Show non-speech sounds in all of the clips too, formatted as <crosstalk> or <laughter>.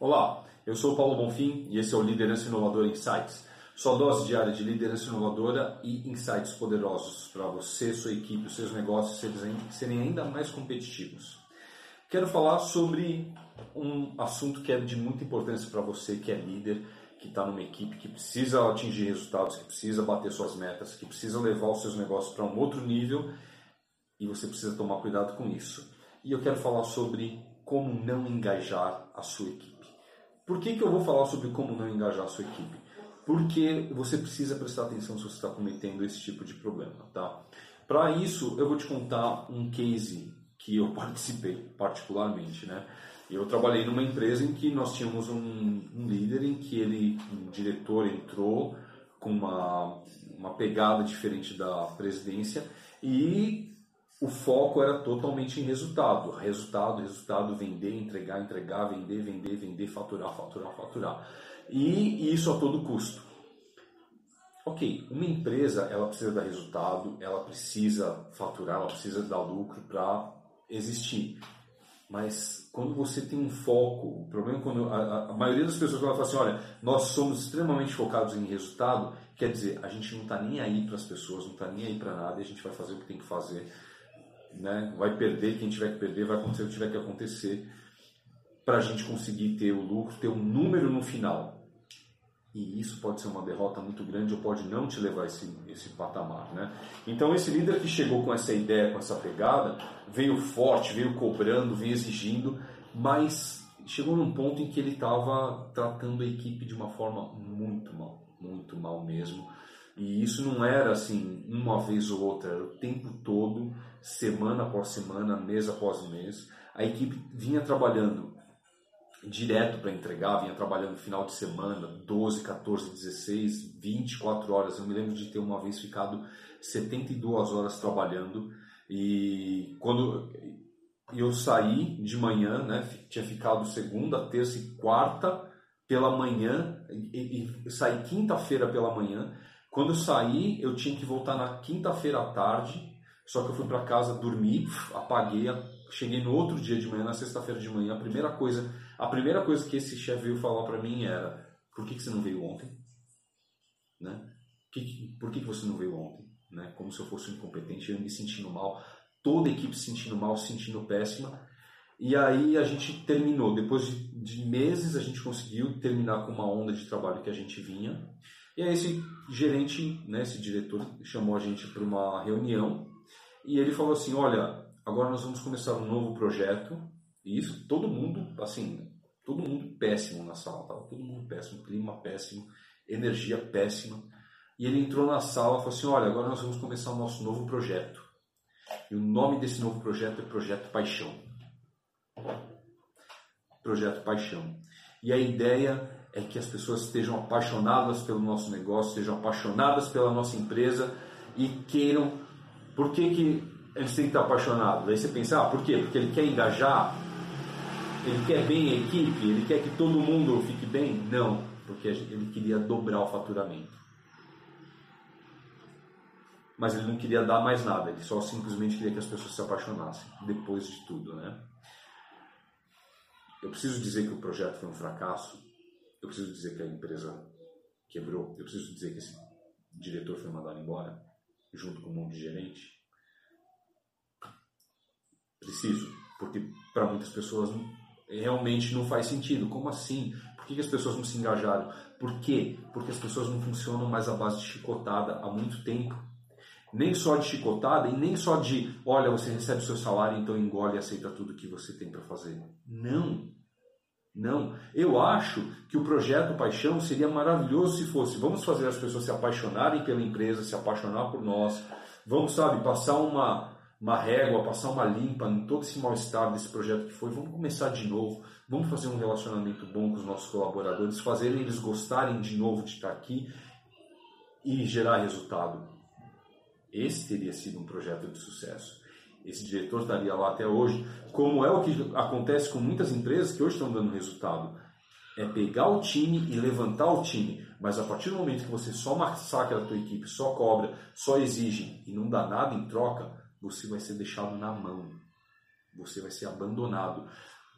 Olá, eu sou Paulo Bonfim e esse é o Liderança Inovadora Insights. Sua dose diária de liderança inovadora e insights poderosos para você, sua equipe, seus negócios serem ainda mais competitivos. Quero falar sobre um assunto que é de muita importância para você que é líder, que está numa equipe que precisa atingir resultados, que precisa bater suas metas, que precisa levar os seus negócios para um outro nível e você precisa tomar cuidado com isso. E eu quero falar sobre como não engajar a sua equipe. Por que, que eu vou falar sobre como não engajar a sua equipe? Porque você precisa prestar atenção se você está cometendo esse tipo de problema, tá? Para isso, eu vou te contar um case que eu <laughs> participei particularmente, né? Eu trabalhei numa empresa em que nós tínhamos um, um líder em que ele, um diretor entrou com uma, uma pegada diferente da presidência e o foco era totalmente em resultado. Resultado, resultado, vender, entregar, entregar, vender, vender, vender, faturar, faturar, faturar. E isso a todo custo. Ok, uma empresa ela precisa dar resultado, ela precisa faturar, ela precisa dar lucro para existir. Mas quando você tem um foco, o problema é quando a, a maioria das pessoas fala assim, olha, nós somos extremamente focados em resultado, quer dizer, a gente não está nem aí para as pessoas, não está nem aí para nada, e a gente vai fazer o que tem que fazer né? vai perder quem tiver que perder, vai acontecer o que tiver que acontecer para a gente conseguir ter o lucro, ter um número no final. E isso pode ser uma derrota muito grande ou pode não te levar a esse, esse patamar. Né? Então, esse líder que chegou com essa ideia, com essa pegada, veio forte, veio cobrando, veio exigindo, mas chegou num ponto em que ele estava tratando a equipe de uma forma muito mal, muito mal mesmo. E isso não era assim uma vez ou outra, era o tempo todo, semana após semana, mês após mês. A equipe vinha trabalhando direto para entregar, vinha trabalhando final de semana, 12, 14, 16, 24 horas. Eu me lembro de ter uma vez ficado 72 horas trabalhando e quando eu saí de manhã, né, tinha ficado segunda, terça e quarta pela manhã e, e saí quinta-feira pela manhã quando eu saí, eu tinha que voltar na quinta-feira à tarde, só que eu fui para casa dormir, apaguei, cheguei no outro dia de manhã, na sexta-feira de manhã, a primeira coisa, a primeira coisa que esse chefe veio falar para mim era: "Por que, que você não veio ontem?" Né? Que, por que, que você não veio ontem? Né? Como se eu fosse um incompetente, eu me sentindo mal, toda a equipe se sentindo mal, se sentindo péssima. E aí a gente terminou, depois de, de meses a gente conseguiu terminar com uma onda de trabalho que a gente vinha. E aí esse gerente, né, esse diretor chamou a gente para uma reunião e ele falou assim, olha, agora nós vamos começar um novo projeto. E isso, todo mundo, assim, todo mundo péssimo na sala, tava todo mundo péssimo, clima péssimo, energia péssima. E ele entrou na sala e falou assim, olha, agora nós vamos começar o nosso novo projeto. E o nome desse novo projeto é Projeto Paixão. Projeto Paixão. E a ideia é que as pessoas estejam apaixonadas pelo nosso negócio, estejam apaixonadas pela nossa empresa e queiram. Por que, que eles têm que estar apaixonados? Aí você pensa, ah, por quê? Porque ele quer engajar, ele quer bem a equipe, ele quer que todo mundo fique bem? Não, porque ele queria dobrar o faturamento. Mas ele não queria dar mais nada, ele só simplesmente queria que as pessoas se apaixonassem, depois de tudo, né? Eu preciso dizer que o projeto foi um fracasso, eu preciso dizer que a empresa quebrou, eu preciso dizer que esse diretor foi mandado embora, junto com um monte de gerente. Preciso, porque para muitas pessoas realmente não faz sentido. Como assim? Por que, as pessoas não se engajaram? Por quê? Porque as pessoas não funcionam mais à base de chicotada há muito tempo. Nem só de chicotada e nem só de, olha, você recebe o seu salário, então engole e aceita tudo que você tem para fazer. Não. Não. Eu acho que o projeto Paixão seria maravilhoso se fosse. Vamos fazer as pessoas se apaixonarem pela empresa, se apaixonar por nós. Vamos, sabe, passar uma, uma régua, passar uma limpa em todo esse mal-estar desse projeto que foi. Vamos começar de novo. Vamos fazer um relacionamento bom com os nossos colaboradores, fazer eles gostarem de novo de estar aqui e gerar resultado. Esse teria sido um projeto de sucesso esse diretor estaria lá até hoje, como é o que acontece com muitas empresas que hoje estão dando resultado. É pegar o time e levantar o time, mas a partir do momento que você só massacra a tua equipe, só cobra, só exige e não dá nada em troca, você vai ser deixado na mão. Você vai ser abandonado.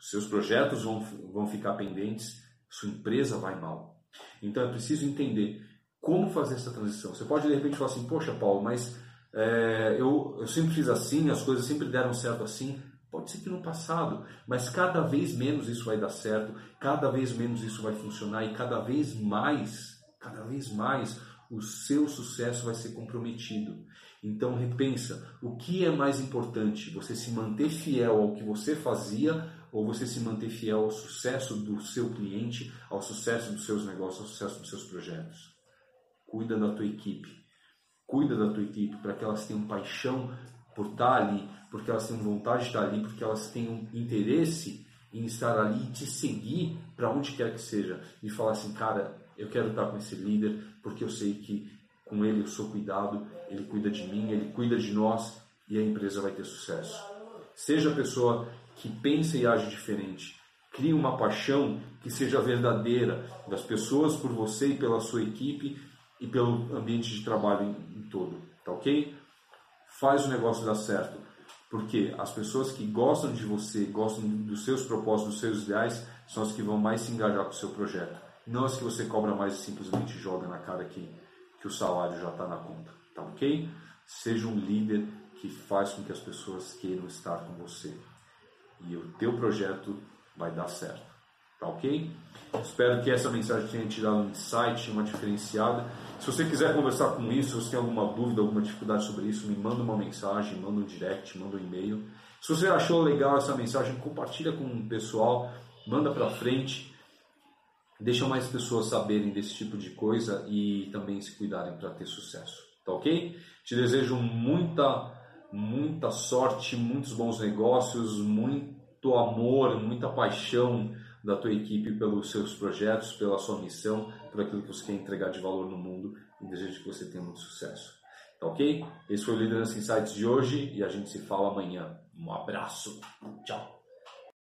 seus projetos vão, vão ficar pendentes, sua empresa vai mal. Então é preciso entender como fazer essa transição. Você pode de repente falar assim, poxa Paulo, mas é, eu, eu sempre fiz assim, as coisas sempre deram certo assim. Pode ser que no passado, mas cada vez menos isso vai dar certo, cada vez menos isso vai funcionar e cada vez mais, cada vez mais o seu sucesso vai ser comprometido. Então repensa, o que é mais importante? Você se manter fiel ao que você fazia ou você se manter fiel ao sucesso do seu cliente, ao sucesso dos seus negócios, ao sucesso dos seus projetos? Cuida da tua equipe. Cuida da tua equipe para que elas tenham paixão por estar ali, porque elas tenham vontade de estar ali, porque elas tenham interesse em estar ali e te seguir para onde quer que seja e falar assim, cara, eu quero estar com esse líder porque eu sei que com ele eu sou cuidado, ele cuida de mim, ele cuida de nós e a empresa vai ter sucesso. Seja a pessoa que pensa e age diferente. Crie uma paixão que seja verdadeira das pessoas por você e pela sua equipe e pelo ambiente de trabalho todo, tá ok? Faz o negócio dar certo, porque as pessoas que gostam de você, gostam dos seus propósitos, dos seus ideais, são as que vão mais se engajar com o seu projeto, não as que você cobra mais e simplesmente joga na cara que, que o salário já está na conta, tá ok? Seja um líder que faz com que as pessoas queiram estar com você e o teu projeto vai dar certo. Tá ok? Espero que essa mensagem tenha te dado um insight, uma diferenciada. Se você quiser conversar com isso, se você tem alguma dúvida, alguma dificuldade sobre isso, me manda uma mensagem, manda um direct, manda um e-mail. Se você achou legal essa mensagem, compartilha com o pessoal, manda para frente. Deixa mais pessoas saberem desse tipo de coisa e também se cuidarem para ter sucesso. Tá ok? Te desejo muita, muita sorte, muitos bons negócios, muito amor, muita paixão da tua equipe pelos seus projetos, pela sua missão, por aquilo que você quer entregar de valor no mundo e desejo que você tenha muito sucesso. Tá ok? Esse foi o Liderança Insights de hoje e a gente se fala amanhã. Um abraço. Tchau.